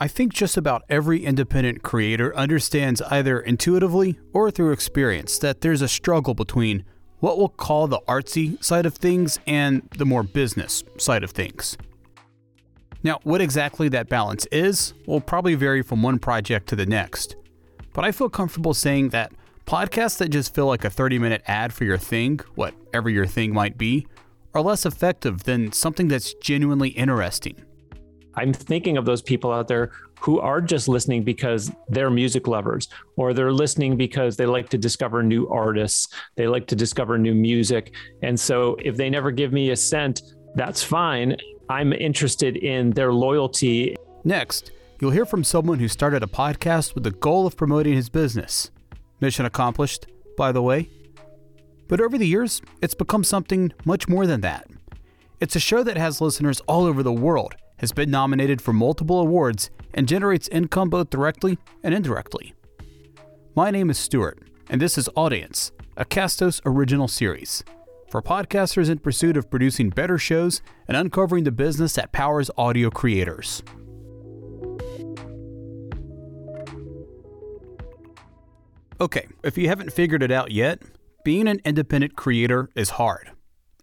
I think just about every independent creator understands either intuitively or through experience that there's a struggle between what we'll call the artsy side of things and the more business side of things. Now, what exactly that balance is will probably vary from one project to the next, but I feel comfortable saying that podcasts that just feel like a 30 minute ad for your thing, whatever your thing might be, are less effective than something that's genuinely interesting. I'm thinking of those people out there who are just listening because they're music lovers or they're listening because they like to discover new artists, they like to discover new music. And so if they never give me a cent, that's fine. I'm interested in their loyalty. Next, you'll hear from someone who started a podcast with the goal of promoting his business. Mission accomplished, by the way. But over the years, it's become something much more than that. It's a show that has listeners all over the world, has been nominated for multiple awards, and generates income both directly and indirectly. My name is Stuart, and this is Audience, a Castos original series for podcasters in pursuit of producing better shows and uncovering the business that powers audio creators. Okay, if you haven't figured it out yet, being an independent creator is hard.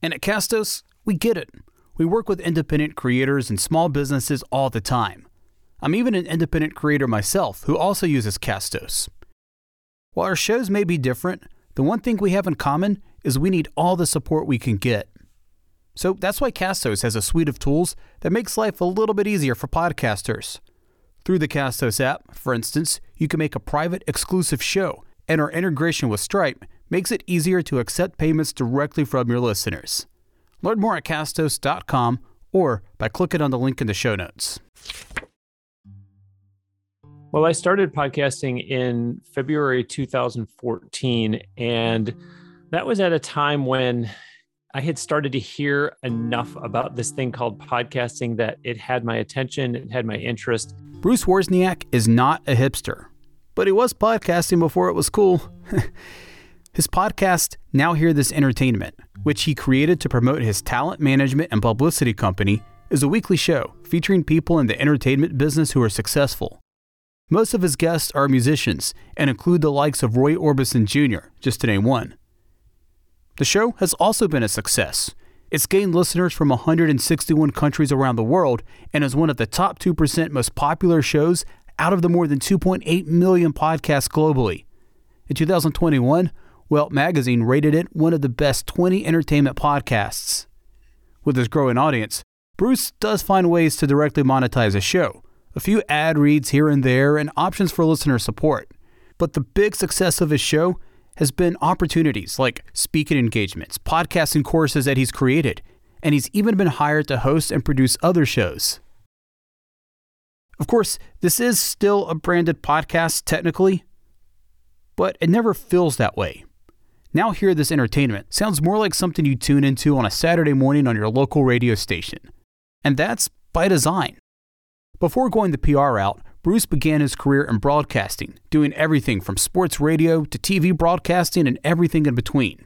And at Castos, we get it. We work with independent creators and small businesses all the time. I'm even an independent creator myself who also uses Castos. While our shows may be different, the one thing we have in common is we need all the support we can get. So that's why Castos has a suite of tools that makes life a little bit easier for podcasters. Through the Castos app, for instance, you can make a private exclusive show, and our integration with Stripe makes it easier to accept payments directly from your listeners. Learn more at castos.com or by clicking on the link in the show notes. Well, I started podcasting in February 2014, and that was at a time when I had started to hear enough about this thing called podcasting that it had my attention, it had my interest. Bruce Wozniak is not a hipster, but he was podcasting before it was cool. his podcast, Now Hear This Entertainment, which he created to promote his talent management and publicity company, is a weekly show featuring people in the entertainment business who are successful. Most of his guests are musicians and include the likes of Roy Orbison Jr., just to name one. The show has also been a success. It's gained listeners from 161 countries around the world and is one of the top 2% most popular shows out of the more than 2.8 million podcasts globally. In 2021, Welt magazine rated it one of the best 20 entertainment podcasts. With his growing audience, Bruce does find ways to directly monetize a show, a few ad reads here and there, and options for listener support. But the big success of his show has been opportunities like speaking engagements, podcasts, and courses that he's created, and he's even been hired to host and produce other shows. Of course, this is still a branded podcast technically, but it never feels that way. Now, hear this entertainment sounds more like something you tune into on a Saturday morning on your local radio station. And that's by design. Before going the PR route, Bruce began his career in broadcasting, doing everything from sports radio to TV broadcasting and everything in between.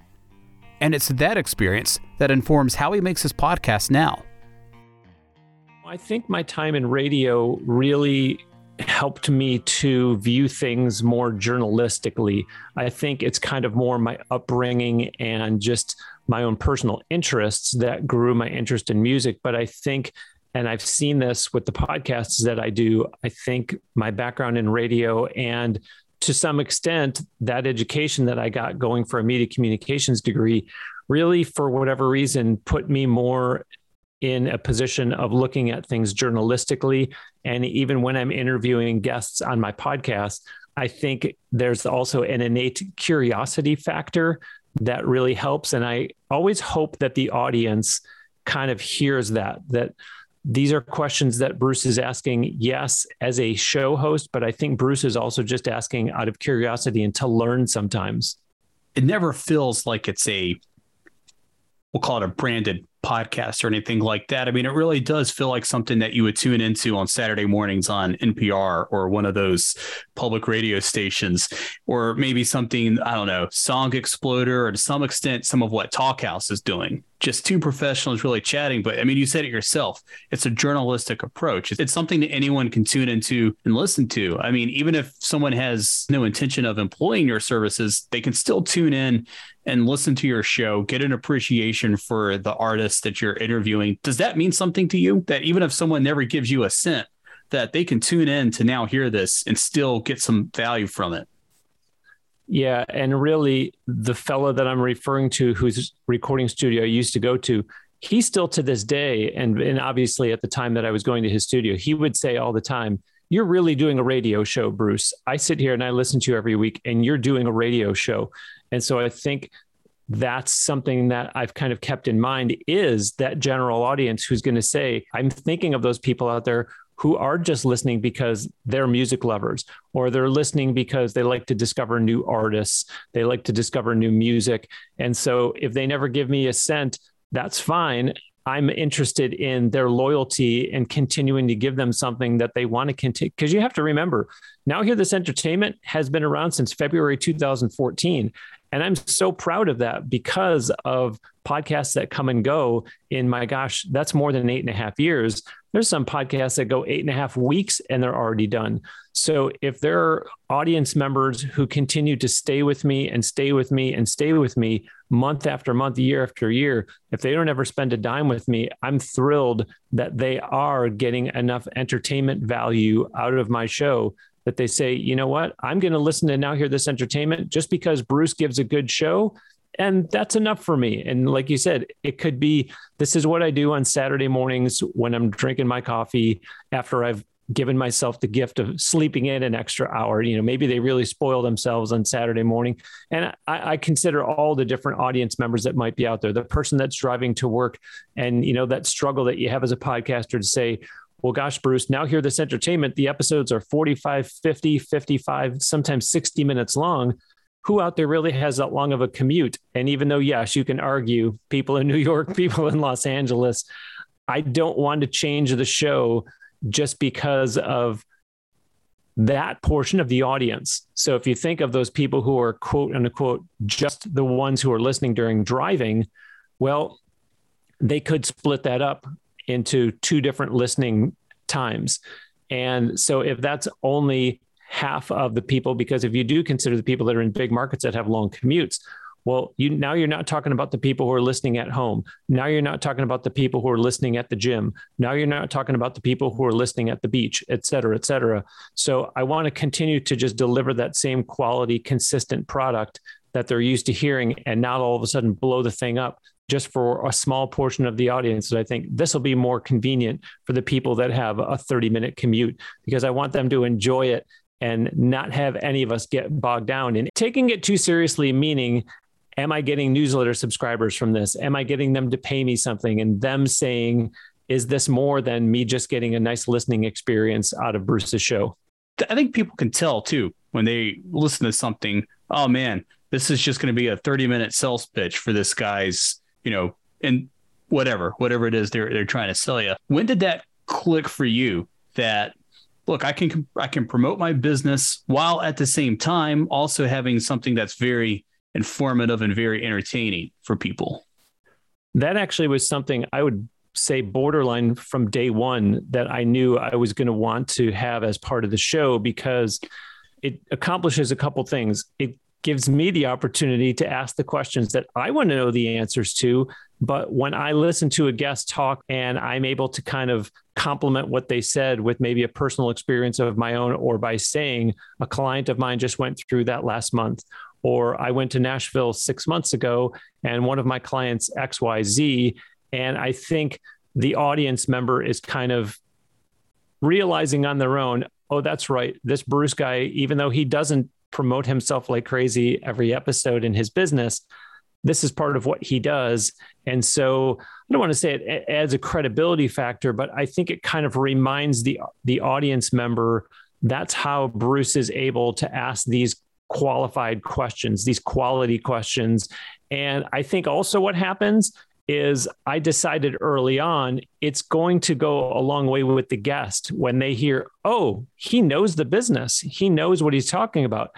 And it's that experience that informs how he makes his podcast now. I think my time in radio really helped me to view things more journalistically. I think it's kind of more my upbringing and just my own personal interests that grew my interest in music. But I think, and I've seen this with the podcasts that I do, I think my background in radio and to some extent that education that I got going for a media communications degree really, for whatever reason, put me more in a position of looking at things journalistically. And even when I'm interviewing guests on my podcast, I think there's also an innate curiosity factor that really helps. And I always hope that the audience kind of hears that, that these are questions that Bruce is asking, yes, as a show host, but I think Bruce is also just asking out of curiosity and to learn sometimes. It never feels like it's a, we'll call it a branded podcast or anything like that. I mean, it really does feel like something that you would tune into on Saturday mornings on NPR or one of those public radio stations, or maybe something, I don't know, Song Exploder, or to some extent, some of what Talkhouse is doing. Just two professionals really chatting. But I mean, you said it yourself. It's a journalistic approach. It's something that anyone can tune into and listen to. I mean, even if someone has no intention of employing your services, they can still tune in and listen to your show, get an appreciation for the artist that you're interviewing. Does that mean something to you? That even if someone never gives you a cent, that they can tune in to now hear this and still get some value from it? Yeah, and really, the fellow that I'm referring to, whose recording studio I used to go to, he still to this day, and and obviously at the time that I was going to his studio, he would say all the time, "You're really doing a radio show, Bruce. I sit here and I listen to you every week, and you're doing a radio show." And so I think that's something that I've kind of kept in mind is that general audience who's going to say, I'm thinking of those people out there who are just listening because they're music lovers or they're listening because they like to discover new artists, they like to discover new music. And so if they never give me a cent, that's fine. I'm interested in their loyalty and continuing to give them something that they want to continue. Because you have to remember, Now Hear This Entertainment has been around since February 2014. And I'm so proud of that because of podcasts that come and go in my gosh, that's more than eight and a half years. There's some podcasts that go eight and a half weeks and they're already done. So if there are audience members who continue to stay with me and stay with me and stay with me month after month, year after year, if they don't ever spend a dime with me, I'm thrilled that they are getting enough entertainment value out of my show that they say, you know what, I'm going to listen to Now Hear This Entertainment just because Bruce gives a good show. And that's enough for me. And like you said, it could be this is what I do on Saturday mornings when I'm drinking my coffee after I've given myself the gift of sleeping in an extra hour. You know, maybe they really spoil themselves on Saturday morning. And I, I, consider all the different audience members that might be out there, the person that's driving to work and, you know, that struggle that you have as a podcaster to say, well, gosh, Bruce, now hear this entertainment. The episodes are 45, 50, 55, sometimes 60 minutes long. Who out there really has that long of a commute? And even though, yes, you can argue people in New York, people in Los Angeles, I don't want to change the show just because of that portion of the audience. So if you think of those people who are quote unquote just the ones who are listening during driving, well, they could split that up into two different listening times. And so if that's only half of the people, because if you do consider the people that are in big markets that have long commutes, well, you now you're not talking about the people who are listening at home. Now you're not talking about the people who are listening at the gym. Now you're not talking about the people who are listening at the beach, et cetera, et cetera. So I want to continue to just deliver that same quality, consistent product that they're used to hearing and not all of a sudden blow the thing up just for a small portion of the audience. And I think this will be more convenient for the people that have a 30 minute commute because I want them to enjoy it and not have any of us get bogged down in taking it too seriously, meaning, am I getting newsletter subscribers from this? Am I getting them to pay me something? And them saying, is this more than me just getting a nice listening experience out of Bruce's show? I think people can tell too when they listen to something, oh man, this is just going to be a 30 minute sales pitch for this guy's you know, and whatever, whatever it is they're they're trying to sell you. When did that click for you that look, I can I can promote my business while at the same time also having something that's very informative and very entertaining for people? That actually was something I would say borderline from day one that I knew I was going to want to have as part of the show because it accomplishes a couple things. It gives me the opportunity to ask the questions that I want to know the answers to. But when I listen to a guest talk and I'm able to kind of complement what they said with maybe a personal experience of my own, or by saying a client of mine just went through that last month, or I went to Nashville six months ago and one of my clients, XYZ. And I think the audience member is kind of realizing on their own, oh, that's right. This Bruce guy, even though he doesn't promote himself like crazy every episode in his business. This is part of what he does. And so I don't want to say it adds a credibility factor, but I think it kind of reminds the, the audience member that's how Bruce is able to ask these qualified questions, these quality questions. And I think also what happens is I decided early on it's going to go a long way with the guest when they hear, oh, he knows the business, he knows what he's talking about.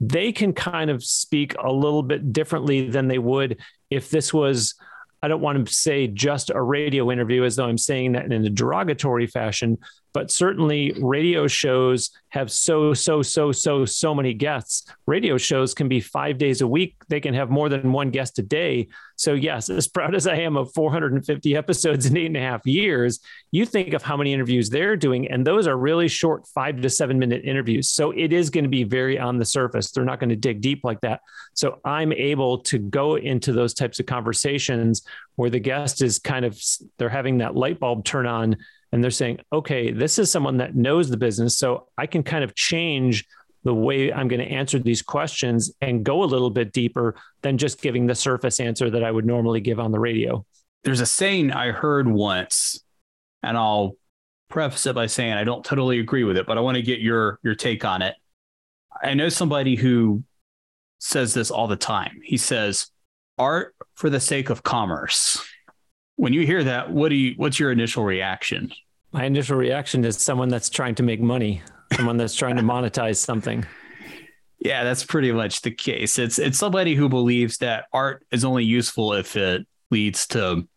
They can kind of speak a little bit differently than they would if this was I don't want to say just a radio interview as though I'm saying that in a derogatory fashion, but certainly radio shows have so, so, so, so, so many guests. Radio shows can be five days a week. They can have more than one guest a day. So, yes, as proud as I am of 450 episodes in eight and a half years, you think of how many interviews they're doing, and those are really short five to seven minute interviews. So, it is going to be very on the surface. They're not going to dig deep like that. So, I'm able to go into those types of conversations where the guest is kind of, they're having that light bulb turn on and they're saying, okay, this is someone that knows the business. So I can kind of change the way I'm going to answer these questions and go a little bit deeper than just giving the surface answer that I would normally give on the radio. There's a saying I heard once, and I'll preface it by saying I don't totally agree with it, but I want to get your your take on it. I know somebody who says this all the time. He says, "Art for the sake of commerce." When you hear that, what do you what's your initial reaction? My initial reaction is someone that's trying to make money, someone that's trying to monetize something. Yeah, that's pretty much the case. It's it's somebody who believes that art is only useful if it leads to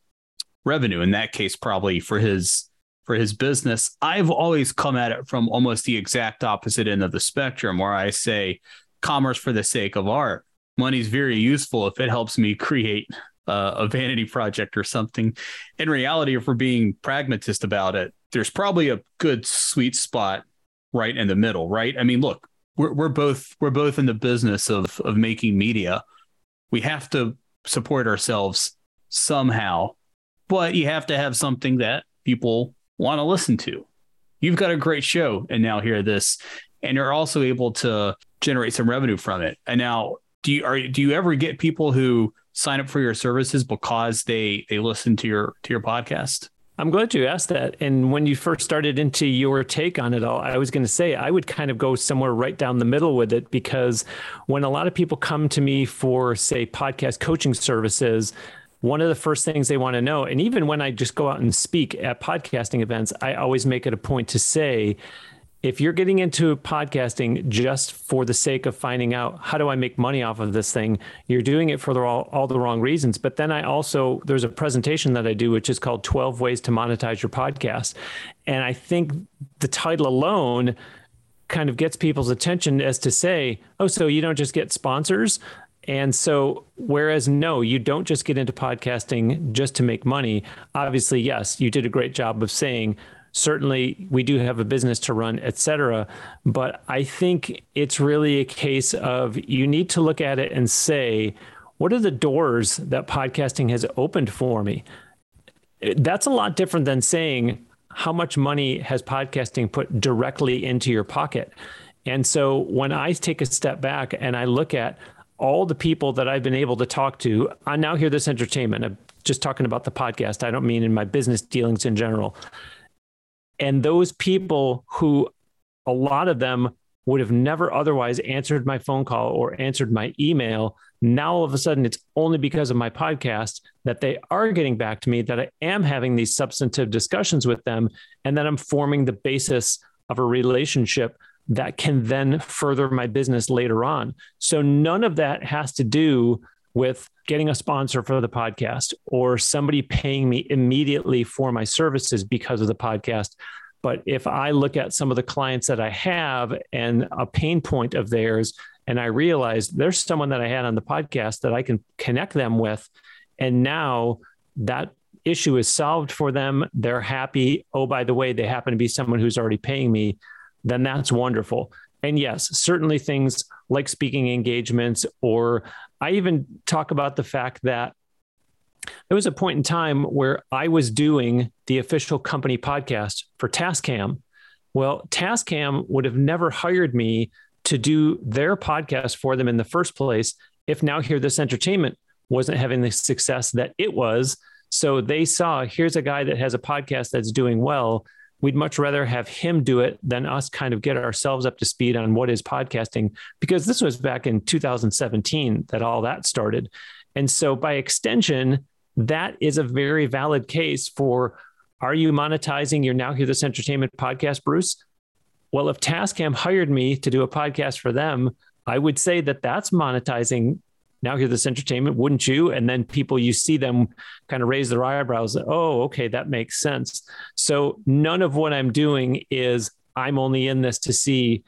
revenue. In that case, probably for his for his business. I've always come at it from almost the exact opposite end of the spectrum, where I say commerce for the sake of art. Money's very useful if it helps me create uh, a vanity project or something. In reality, if we're being pragmatist about it, there's probably a good sweet spot right in the middle, right? I mean, look, we're we're both we're both in the business of of making media. We have to support ourselves somehow, but you have to have something that people want to listen to. You've got a great show, and now hear this, and you're also able to generate some revenue from it. And now, do you are do you ever get people who sign up for your services because they they listen to your to your podcast? I'm glad you asked that. And when you first started into your take on it all, I was going to say I would kind of go somewhere right down the middle with it because when a lot of people come to me for, say, podcast coaching services, one of the first things they want to know, and even when I just go out and speak at podcasting events, I always make it a point to say, if you're getting into podcasting just for the sake of finding out how do I make money off of this thing, you're doing it for the, all, all the wrong reasons. But then I also, there's a presentation that I do, which is called 12 Ways to Monetize Your Podcast. And I think the title alone kind of gets people's attention as to say, oh, so you don't just get sponsors. And so, whereas no, you don't just get into podcasting just to make money. Obviously, yes, you did a great job of saying, certainly we do have a business to run, et cetera. But I think it's really a case of you need to look at it and say, what are the doors that podcasting has opened for me? That's a lot different than saying, how much money has podcasting put directly into your pocket? And so when I take a step back and I look at all the people that I've been able to talk to, I now hear this entertainment. I'm just talking about the podcast. I don't mean in my business dealings in general. And those people who a lot of them would have never otherwise answered my phone call or answered my email. Now, all of a sudden, it's only because of my podcast that they are getting back to me, that I am having these substantive discussions with them, and that I'm forming the basis of a relationship that can then further my business later on. So, none of that has to do with getting a sponsor for the podcast or somebody paying me immediately for my services because of the podcast. But if I look at some of the clients that I have and a pain point of theirs, and I realize there's someone that I had on the podcast that I can connect them with, and now that issue is solved for them, they're happy. Oh, by the way, they happen to be someone who's already paying me, then that's wonderful. And yes, certainly things like speaking engagements, or I even talk about the fact that there was a point in time where I was doing the official company podcast for Tascam. Well, Tascam would have never hired me to do their podcast for them in the first place if Now Hear This Entertainment wasn't having the success that it was. So they saw here's a guy that has a podcast that's doing well we'd much rather have him do it than us kind of get ourselves up to speed on what is podcasting because this was back in 2017 that all that started. And so by extension that is a very valid case for are you monetizing your now hear this entertainment podcast bruce? Well if tascam hired me to do a podcast for them i would say that that's monetizing now hear this entertainment, wouldn't you? And then people, you see them kind of raise their eyebrows. Oh, okay, that makes sense. So none of what I'm doing is I'm only in this to see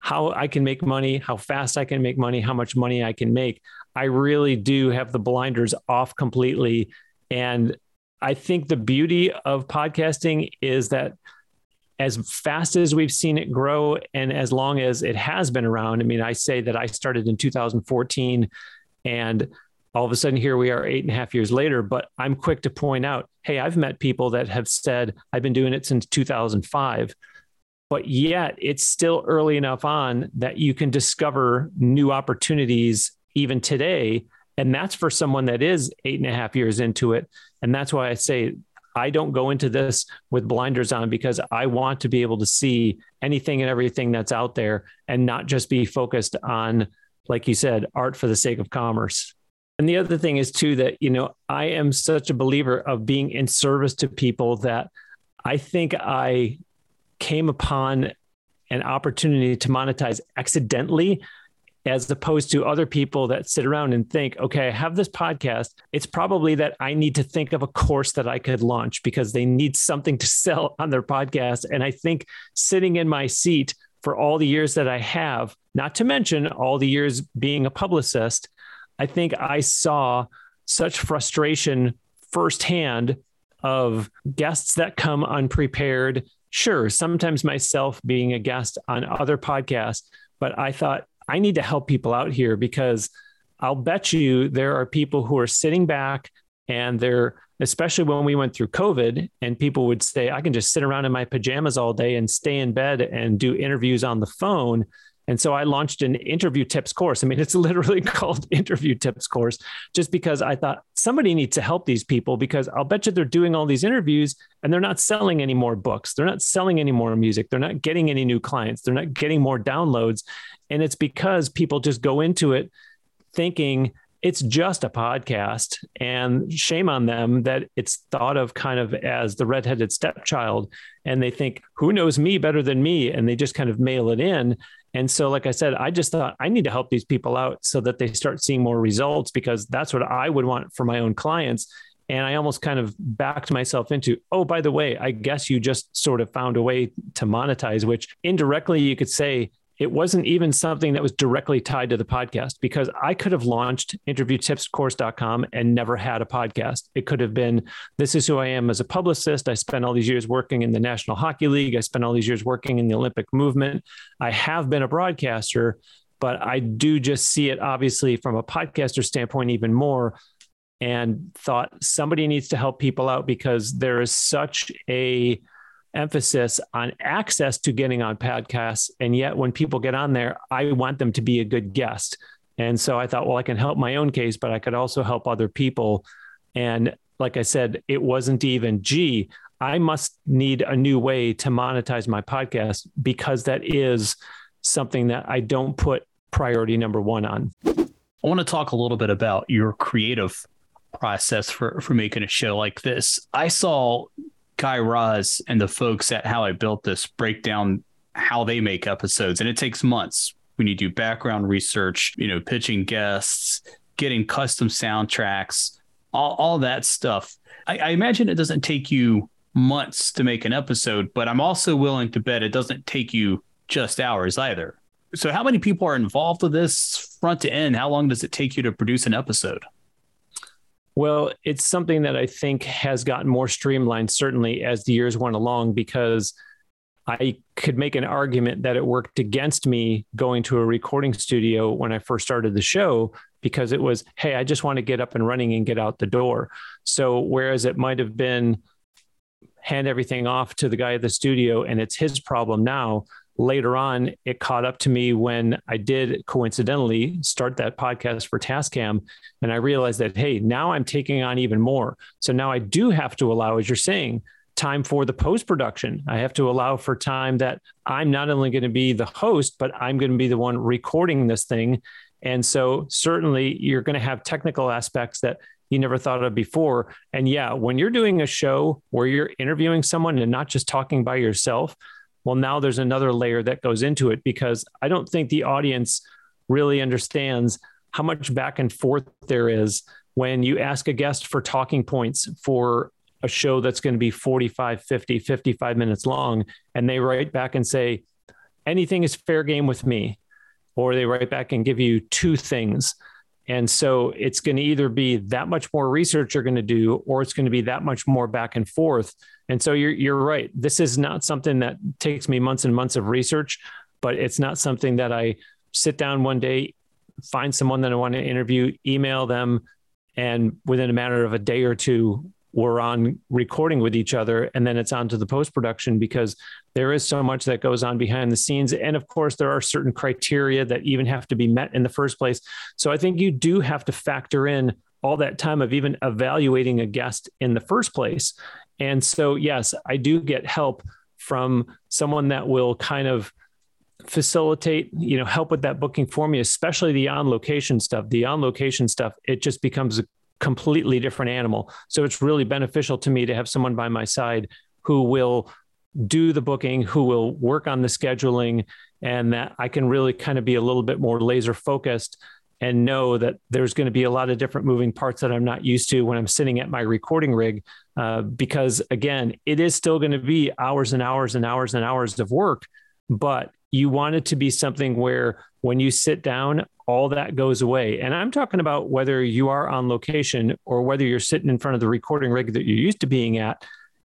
how I can make money, how fast I can make money, how much money I can make. I really do have the blinders off completely. And I think the beauty of podcasting is that as fast as we've seen it grow and as long as it has been around, I mean, I say that I started in 2014 and all of a sudden here we are eight and a half years later. But I'm quick to point out hey, I've met people that have said, I've been doing it since 2005. But yet it's still early enough on that you can discover new opportunities even today. And that's for someone that is eight and a half years into it. And that's why I say I don't go into this with blinders on because I want to be able to see anything and everything that's out there and not just be focused on, like you said, art for the sake of commerce. And the other thing is, too, that, you know, I am such a believer of being in service to people that I think I came upon an opportunity to monetize accidentally as opposed to other people that sit around and think, okay, I have this podcast. It's probably that I need to think of a course that I could launch because they need something to sell on their podcast. And I think sitting in my seat for all the years that I have, not to mention all the years being a publicist, I think I saw such frustration firsthand of guests that come unprepared. Sure, sometimes myself being a guest on other podcasts, but I thought I need to help people out here because I'll bet you there are people who are sitting back and they're, especially when we went through COVID and people would say, I can just sit around in my pajamas all day and stay in bed and do interviews on the phone. And so I launched an interview tips course. I mean, it's literally called interview tips course just because I thought somebody needs to help these people because I'll bet you they're doing all these interviews and they're not selling any more books. They're not selling any more music. They're not getting any new clients. They're not getting more downloads. And it's because people just go into it thinking it's just a podcast and shame on them that it's thought of kind of as the redheaded stepchild and they think who knows me better than me? And they just kind of mail it in. And so like i said i just thought i need to help these people out so that they start seeing more results because that's what i would want for my own clients. And i almost kind of backed myself into oh by the way i guess you just sort of found a way to monetize which indirectly you could say it wasn't even something that was directly tied to the podcast because I could have launched interviewtipscourse.com and never had a podcast. It could have been this is who I am as a publicist. I spent all these years working in the National Hockey League. I spent all these years working in the Olympic movement. I have been a broadcaster, but I do just see it obviously from a podcaster standpoint even more and thought somebody needs to help people out because there is such a emphasis on access to getting on podcasts. And yet, when people get on there, I want them to be a good guest. And so I thought, well, I can help my own case, but I could also help other people. And like I said, it wasn't even, gee, I must need a new way to monetize my podcast because that is something that I don't put priority number one on. I want to talk a little bit about your creative process for for making a show like this. I saw Guy Raz and the folks at How I Built This break down how they make episodes, and it takes months when you do background research, you know, pitching guests, getting custom soundtracks, all, all that stuff. I, I imagine it doesn't take you months to make an episode, but I'm also willing to bet it doesn't take you just hours either. So, how many people are involved with this front to end? How long does it take you to produce an episode? Well, it's something that I think has gotten more streamlined, certainly as the years went along, because I could make an argument that it worked against me going to a recording studio when I first started the show because it was, hey, I just want to get up and running and get out the door. So, whereas it might have been hand everything off to the guy at the studio and it's his problem now, later on, it caught up to me when I did coincidentally start that podcast for Tascam. And I realized that, hey, now I'm taking on even more. So now I do have to allow, as you're saying, time for the post production. I have to allow for time that I'm not only going to be the host, but I'm going to be the one recording this thing. And so certainly you're going to have technical aspects that you never thought of before. And yeah, when you're doing a show where you're interviewing someone and not just talking by yourself, well, now there's another layer that goes into it because I don't think the audience really understands how much back and forth there is when you ask a guest for talking points for a show that's going to be 45, 50, 55 minutes long, and they write back and say, anything is fair game with me. Or they write back and give you two things. And so it's going to either be that much more research you're going to do, or it's going to be that much more back and forth. And so you're you're right. This is not something that takes me months and months of research, but it's not something that I sit down one day, find someone that I want to interview, email them, and within a matter of a day or two, we're on recording with each other and then it's on to the post production because there is so much that goes on behind the scenes. And of course there are certain criteria that even have to be met in the first place. So i think you do have to factor in all that time of even evaluating a guest in the first place. And so yes i do get help from someone that will kind of facilitate you know help with that booking for me especially the on location stuff. The on location stuff it just becomes a completely different animal. So it's really beneficial to me to have someone by my side who will do the booking, who will work on the scheduling, and that I can really kind of be a little bit more laser focused and know that there's going to be a lot of different moving parts that I'm not used to when I'm sitting at my recording rig. Uh, because again, it is still going to be hours and hours and hours and hours of work, but you want it to be something where when you sit down, all that goes away. And I'm talking about whether you are on location or whether you're sitting in front of the recording rig that you're used to being at.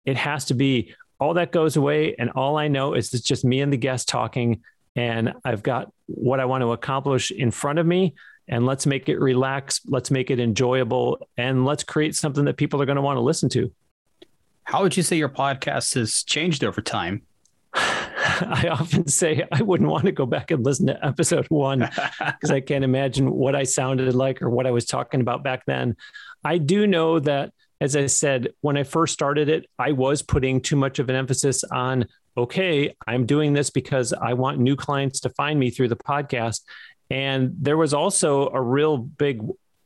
It has to be all that goes away. And all I know is it's just me and the guest talking. And I've got what I want to accomplish in front of me. And let's make it relaxed. Let's make it enjoyable. And let's create something that people are going to want to listen to. How would you say your podcast has changed over time? I often say I wouldn't want to go back and listen to episode one because I can't imagine what I sounded like or what I was talking about back then. I do know that, as I said, when I first started it, I was putting too much of an emphasis on, okay, I'm doing this because I want new clients to find me through the podcast. And there was also a real big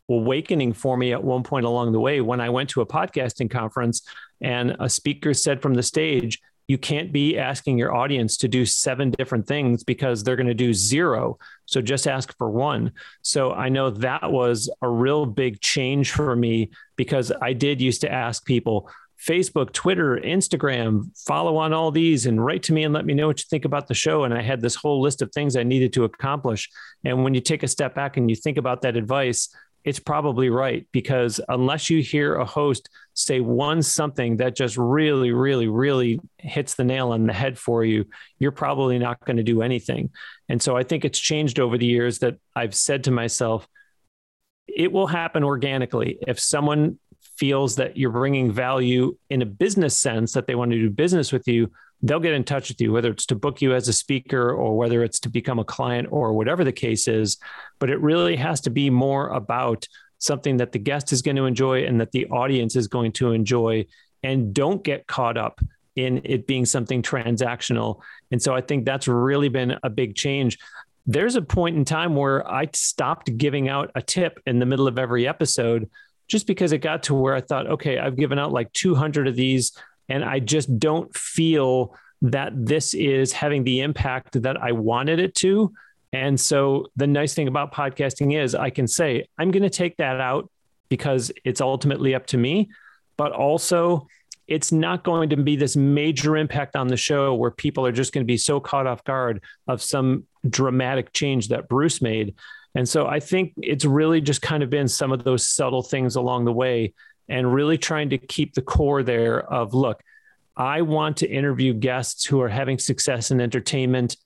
awakening for me at one point along the way when I went to a podcasting conference and a speaker said from the stage, you can't be asking your audience to do seven different things because they're going to do zero. So just ask for one. So I know that was a real big change for me because I did used to ask people Facebook, Twitter, Instagram, follow on all these and write to me and let me know what you think about the show. And I had this whole list of things I needed to accomplish. And when you take a step back and you think about that advice, it's probably right because unless you hear a host say one something that just really, really, really hits the nail on the head for you, you're probably not going to do anything. And so I think it's changed over the years that I've said to myself, it will happen organically. If someone feels that you're bringing value in a business sense, that they want to do business with you, they'll get in touch with you, whether it's to book you as a speaker or whether it's to become a client or whatever the case is. But it really has to be more about something that the guest is going to enjoy and that the audience is going to enjoy. And don't get caught up in it being something transactional. And so I think that's really been a big change. There's a point in time where I stopped giving out a tip in the middle of every episode just because it got to where I thought, okay, I've given out like 200 of these and I just don't feel that this is having the impact that I wanted it to. And so the nice thing about podcasting is I can say, I'm going to take that out because it's ultimately up to me. But also, it's not going to be this major impact on the show where people are just going to be so caught off guard of some dramatic change that Bruce made. And so I think it's really just kind of been some of those subtle things along the way and really trying to keep the core there of look, I want to interview guests who are having success in entertainment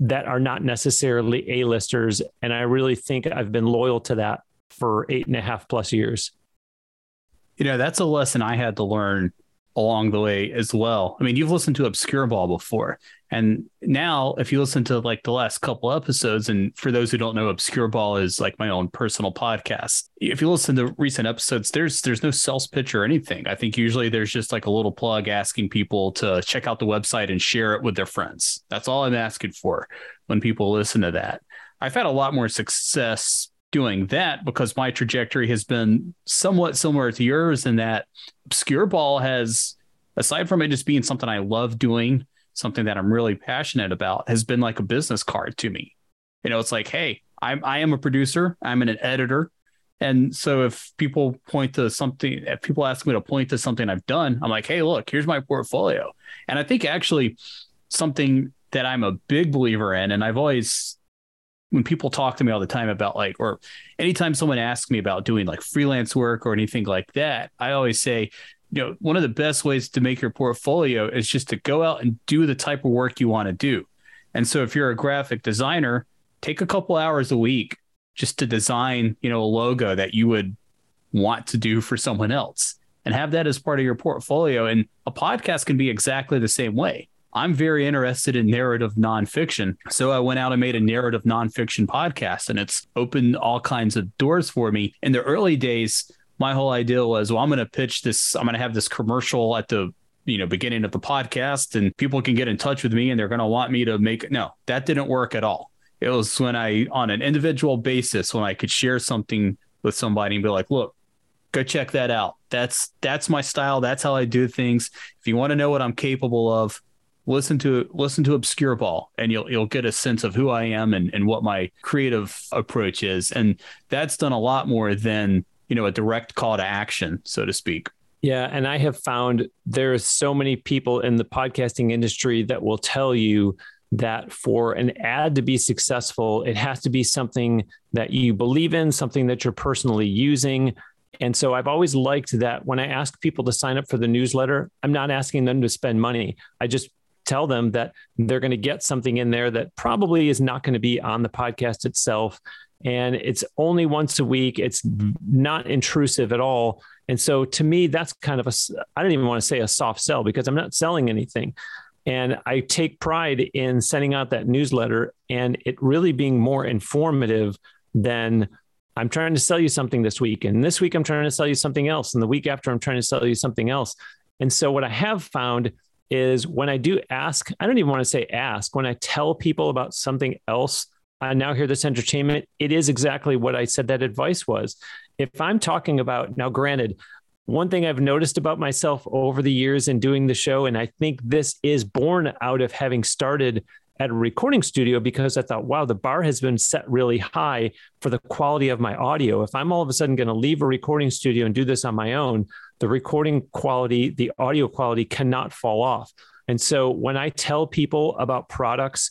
that are not necessarily A-listers. And I really think I've been loyal to that for eight and a half plus years. You know, that's a lesson I had to learn along the way as well. I mean, you've listened to Obscure Ball before, and now if you listen to like the last couple episodes, and for those who don't know, Obscure Ball is like my own personal podcast. If you listen to recent episodes, there's there's no sales pitch or anything. I think usually there's just like a little plug asking people to check out the website and share it with their friends. That's all I'm asking for when people listen to that. I've had a lot more success doing that because my trajectory has been somewhat similar to yours in that obscure ball has aside from it just being something i love doing something that i'm really passionate about has been like a business card to me you know it's like hey I'm I am a producer. I'm an editor. And so if people point to something, if people ask me to point to something I've done, I'm like, hey, look, here's my portfolio. And I think actually something that I'm a big believer in, and I've always when people talk to me all the time about like, or anytime someone asks me about doing like freelance work or anything like that, I always say, you know, one of the best ways to make your portfolio is just to go out and do the type of work you want to do. And so if you're a graphic designer, take a couple hours a week just to design, you know, a logo that you would want to do for someone else and have that as part of your portfolio. And a podcast can be exactly the same way. I'm very interested in narrative nonfiction. So I went out and made a narrative nonfiction podcast, and it's opened all kinds of doors for me. In the early days, my whole idea was, well, I'm going to pitch this, I'm going to have this commercial at the you know beginning of the podcast and people can get in touch with me and they're going to want me to make no that didn't work at all it was when i on an individual basis when i could share something with somebody and be like look go check that out that's that's my style that's how i do things if you want to know what i'm capable of listen to listen to obscure ball and you'll you'll get a sense of who I am and, and what my creative approach is. And that's done a lot more than, you know, a direct call to action, so to speak. Yeah. And I have found there's so many people in the podcasting industry that will tell you that for an ad to be successful, it has to be something that you believe in, something that you're personally using. And so I've always liked that when I ask people to sign up for the newsletter, I'm not asking them to spend money. I just tell them that they're going to get something in there that probably is not going to be on the podcast itself. And it's only once a week. It's not intrusive at all. And so to me, that's kind of a, I don't even want to say a soft sell because I'm not selling anything. And I take pride in sending out that newsletter and it really being more informative than I'm trying to sell you something this week. And this week I'm trying to sell you something else. And the week after I'm trying to sell you something else. And so what I have found is when I do ask, I don't even want to say ask, when I tell people about something else, I now hear this entertainment, it is exactly what I said that advice was. If I'm talking about, now granted, one thing I've noticed about myself over the years in doing the show, and I think this is born out of having started at a recording studio because I thought, wow, the bar has been set really high for the quality of my audio. If I'm all of a sudden going to leave a recording studio and do this on my own, the recording quality, the audio quality cannot fall off. And so when I tell people about products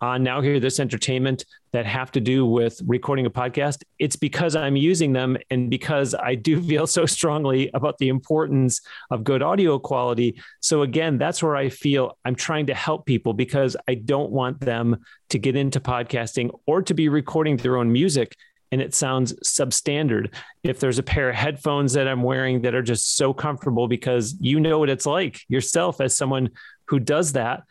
on Now Hear This Entertainment that have to do with recording a podcast, it's because I'm using them and because I do feel so strongly about the importance of good audio quality. So, again, that's where I feel I'm trying to help people because I don't want them to get into podcasting or to be recording their own music and it sounds substandard. If there's a pair of headphones that I'm wearing that are just so comfortable because you know what it's like yourself as someone who does that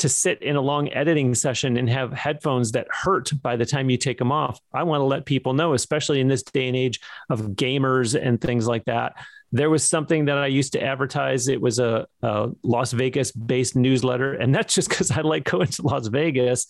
to sit in a long editing session and have headphones that hurt by the time you take them off. I want to let people know, especially in this day and age of gamers and things like that, there was something that I used to advertise. It was a, a Las Vegas based newsletter. And that's just because I like going to Las Vegas.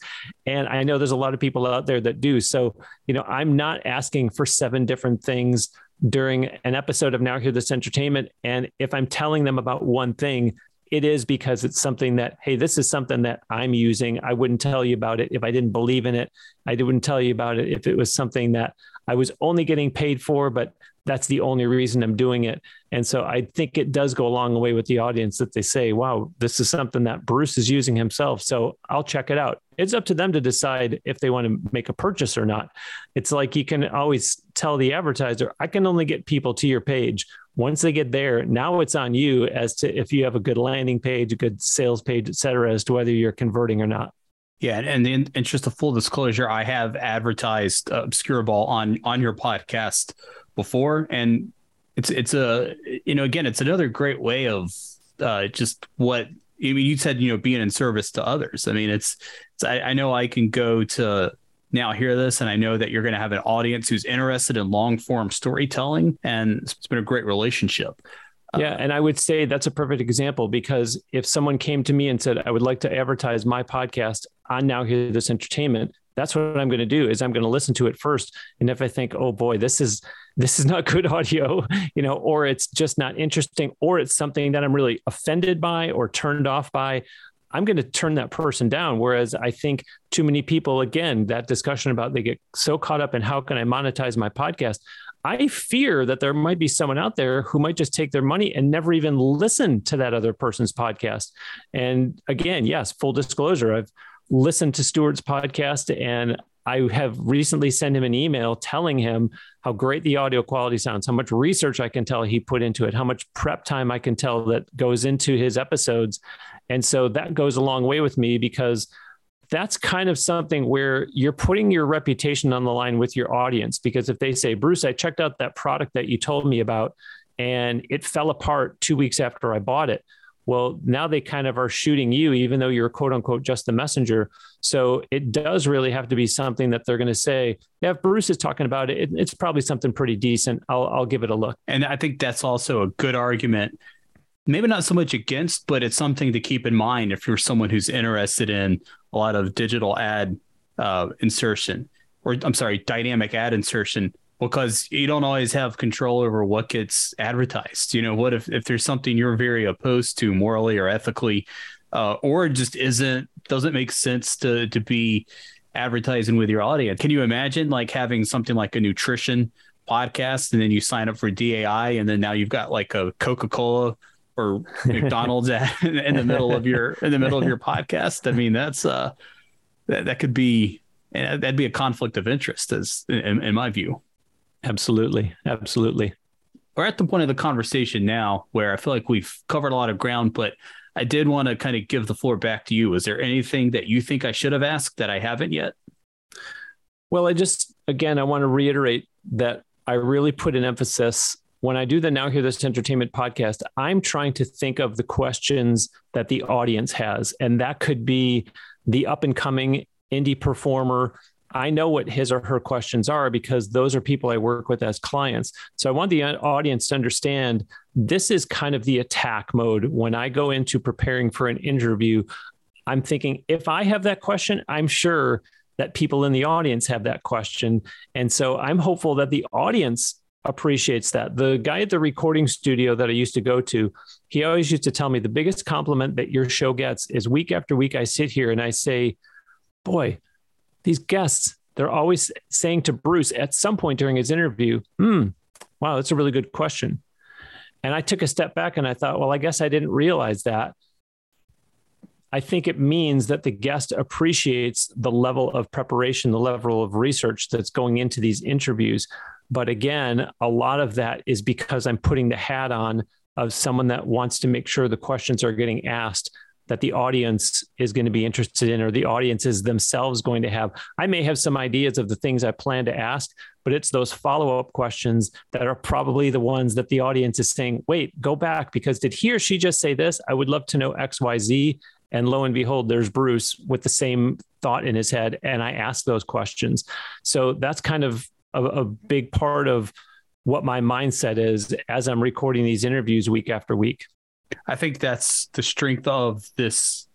And I know there's a lot of people out there that do. So, you know, I'm not asking for seven different things during an episode of Now Hear This Entertainment. And if I'm telling them about one thing, it is because it's something that, hey, this is something that I'm using. I wouldn't tell you about it if I didn't believe in it. I wouldn't tell you about it if it was something that I was only getting paid for, but that's the only reason I'm doing it. And so I think it does go a long way with the audience that they say, wow, this is something that Bruce is using himself. So I'll check it out. It's up to them to decide if they want to make a purchase or not. It's like you can always tell the advertiser, I can only get people to your page. Once they get there, now it's on you as to if you have a good landing page, a good sales page, et cetera, as to whether you're converting or not. Yeah, and in interest of full disclosure, I have advertised uh, Obscure Ball on on your podcast before, and it's it's a you know again it's another great way of uh, just what I mean. You said you know being in service to others. I mean, it's, it's I, I know I can go to now hear this and i know that you're going to have an audience who's interested in long form storytelling and it's been a great relationship uh, yeah, and I would say that's a perfect example because if someone came to me and said, "I would like to advertise my podcast on Now Hear This Entertainment," that's what I'm going to do. Is I'm going to listen to it first, and if I think, "Oh boy, this is this is not good audio," you know, or it's just not interesting, or it's something that I'm really offended by or turned off by, I'm going to turn that person down. Whereas I think too many people, again, that discussion about they get so caught up in how can I monetize my podcast. I fear that there might be someone out there who might just take their money and never even listen to that other person's podcast. And again, yes, full disclosure, I've listened to Stuart's podcast and I have recently sent him an email telling him how great the audio quality sounds, how much research I can tell he put into it, how much prep time I can tell that goes into his episodes. And so that goes a long way with me because that's kind of something where you're putting your reputation on the line with your audience. Because if they say, Bruce, I checked out that product that you told me about and it fell apart two weeks after I bought it. Well, now they kind of are shooting you, even though you're quote unquote just the messenger. So it does really have to be something that they're going to say, yeah, if Bruce is talking about it, it's probably something pretty decent. I'll, I'll give it a look. And I think that's also a good argument maybe not so much against, but it's something to keep in mind if you're someone who's interested in a lot of digital ad uh, insertion, or I'm sorry, dynamic ad insertion, because you don't always have control over what gets advertised. You know, what if, if there's something you're very opposed to morally or ethically, uh, or just isn't doesn't make sense to to be advertising with your audience. Can you imagine like having something like a nutrition podcast and then you sign up for DAI and then now you've got like a Coca-Cola or McDonald's in the middle of your in the middle of your podcast. I mean, that's uh that, that could be that'd be a conflict of interest as in, in my view. Absolutely. Absolutely. We're at the point of the conversation now where I feel like we've covered a lot of ground, but I did want to kind of give the floor back to you. Is there anything that you think I should have asked that I haven't yet? Well, I just, again, I want to reiterate that I really put an emphasis when I do the Now Hear This Entertainment podcast, I'm trying to think of the questions that the audience has. And that could be the up and coming indie performer. I know what his or her questions are because those are people I work with as clients. So I want the audience to understand this is kind of the attack mode. When I go into preparing for an interview, I'm thinking if I have that question, I'm sure that people in the audience have that question. And so I'm hopeful that the audience appreciates that. The guy at the recording studio that I used to go to, he always used to tell me the biggest compliment that your show gets is week after week I sit here and I say, "Boy, these guests, they're always saying to Bruce at some point during his interview, "Hmm, wow, that's a really good question." And I took a step back and I thought, well, I guess I didn't realize that. I think it means that the guest appreciates the level of preparation, the level of research that's going into these interviews. But again, a lot of that is because I'm putting the hat on of someone that wants to make sure the questions are getting asked that the audience is going to be interested in or the audience is themselves going to have. I may have some ideas of the things I plan to ask, but it's those follow up questions that are probably the ones that the audience is saying, wait, go back because did he or she just say this? I would love to know XYZ. And lo and behold, there's Bruce with the same thought in his head. And I ask those questions. So that's kind of a, a big part of what my mindset is as I'm recording these interviews week after week. I think that's the strength of this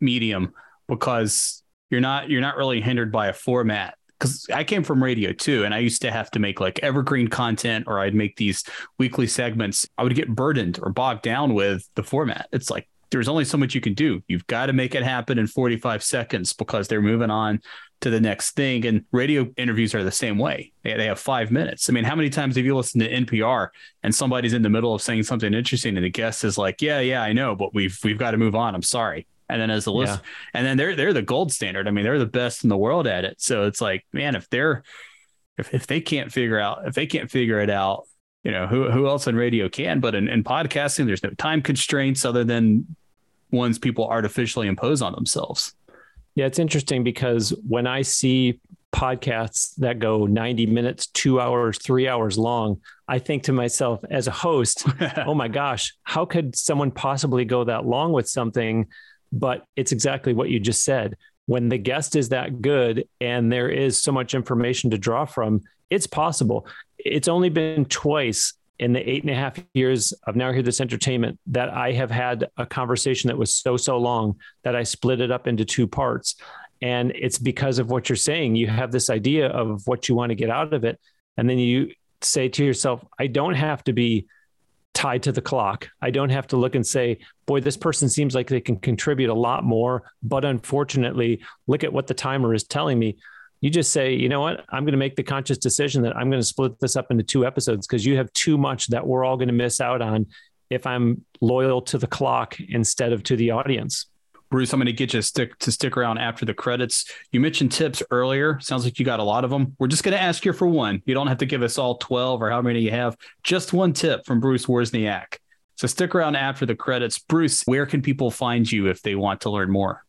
medium because you're not you're not really hindered by a format because I came from radio too, and I used to have to make like evergreen content, or I'd make these weekly segments. I would get burdened or bogged down with the format. It's like there's only so much you can do. You've got to make it happen in 45 seconds because they're moving on to the next thing. And radio interviews are the same way. They, they have five minutes. I mean, how many times have you listened to NPR and somebody's in the middle of saying something interesting and the guest is like, "Yeah, yeah, I know, but we've we've got to move on. I'm sorry." And then as a list, yeah. and then they're they're the gold standard. I mean, they're the best in the world at it. So it's like, man, if they're if if they can't figure out if they can't figure it out, you know, who who else in radio can? But in, in podcasting, there's no time constraints other than ones people artificially impose on themselves. Yeah, it's interesting because when I see podcasts that go 90 minutes, two hours, three hours long, I think to myself as a host, oh my gosh, how could someone possibly go that long with something? But it's exactly what you just said. When the guest is that good and there is so much information to draw from, it's possible. It's only been twice in the eight and a half years of now hear this entertainment that I have had a conversation that was so so long that I split it up into two parts. And it's because of what you're saying. You have this idea of what you want to get out of it, and then you say to yourself, "I don't have to be tied to the clock. I don't have to look and say, boy, this person seems like they can contribute a lot more. But unfortunately, look at what the timer is telling me. You just say, you know what? I'm going to make the conscious decision that I'm going to split this up into two episodes because you have too much that we're all going to miss out on if I'm loyal to the clock instead of to the audience. Bruce, I'm going to get you to stick to stick around after the credits. You mentioned tips earlier. Sounds like you got a lot of them. We're just going to ask you for one. You don't have to give us all 12 or how many you have. Just one tip from Bruce Wozniak. So stick around after the credits. Bruce, where can people find you if they want to learn more?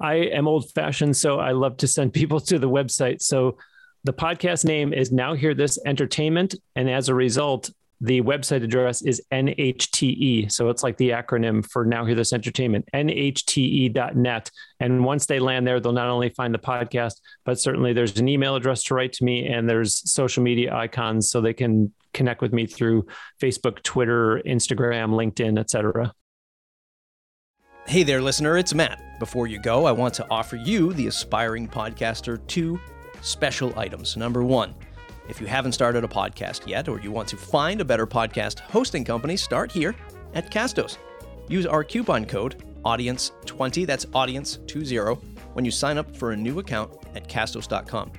I am old fashioned, so I love to send people to the website. So the podcast name is Now Hear This Entertainment. And as a result, the website address is NHTE. So it's like the acronym for Now Hear This Entertainment, NHTE.net. And once they land there, they'll not only find the podcast, but certainly there's an email address to write to me and there's social media icons so they can connect with me through Facebook, Twitter, Instagram, LinkedIn, etc. Hey there, listener, it's Matt. Before you go, I want to offer you, the aspiring podcaster, two special items. Number one, if you haven't started a podcast yet or you want to find a better podcast hosting company, start here at Castos. Use our coupon code audience20, that's audience20, when you sign up for a new account at castos.com.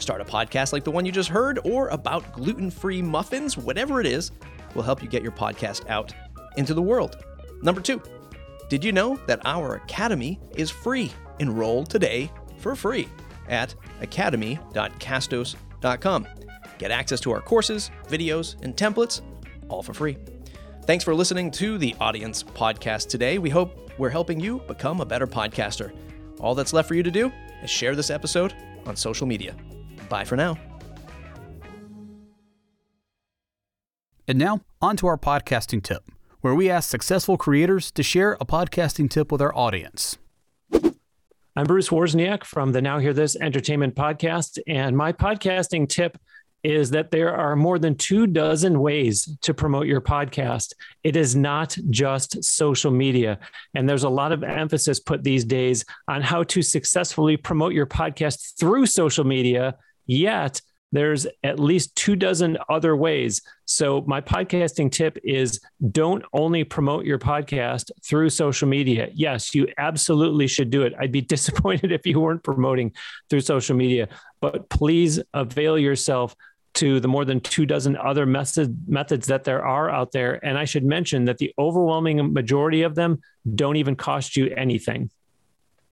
Start a podcast like the one you just heard or about gluten free muffins, whatever it is, will help you get your podcast out into the world. Number two, did you know that our academy is free? Enroll today for free at academy.castos.com. Get access to our courses, videos, and templates, all for free. Thanks for listening to the Audience Podcast today. We hope we're helping you become a better podcaster. All that's left for you to do is share this episode on social media. Bye for now. And now, on to our podcasting tip, where we ask successful creators to share a podcasting tip with our audience. I'm Bruce Wozniak from the Now Hear This Entertainment Podcast, and my podcasting tip is that there are more than two dozen ways to promote your podcast. It is not just social media. And there's a lot of emphasis put these days on how to successfully promote your podcast through social media. Yet, there's at least two dozen other ways. So, my podcasting tip is don't only promote your podcast through social media. Yes, you absolutely should do it. I'd be disappointed if you weren't promoting through social media, but please avail yourself to the more than two dozen other method, methods that there are out there. And I should mention that the overwhelming majority of them don't even cost you anything.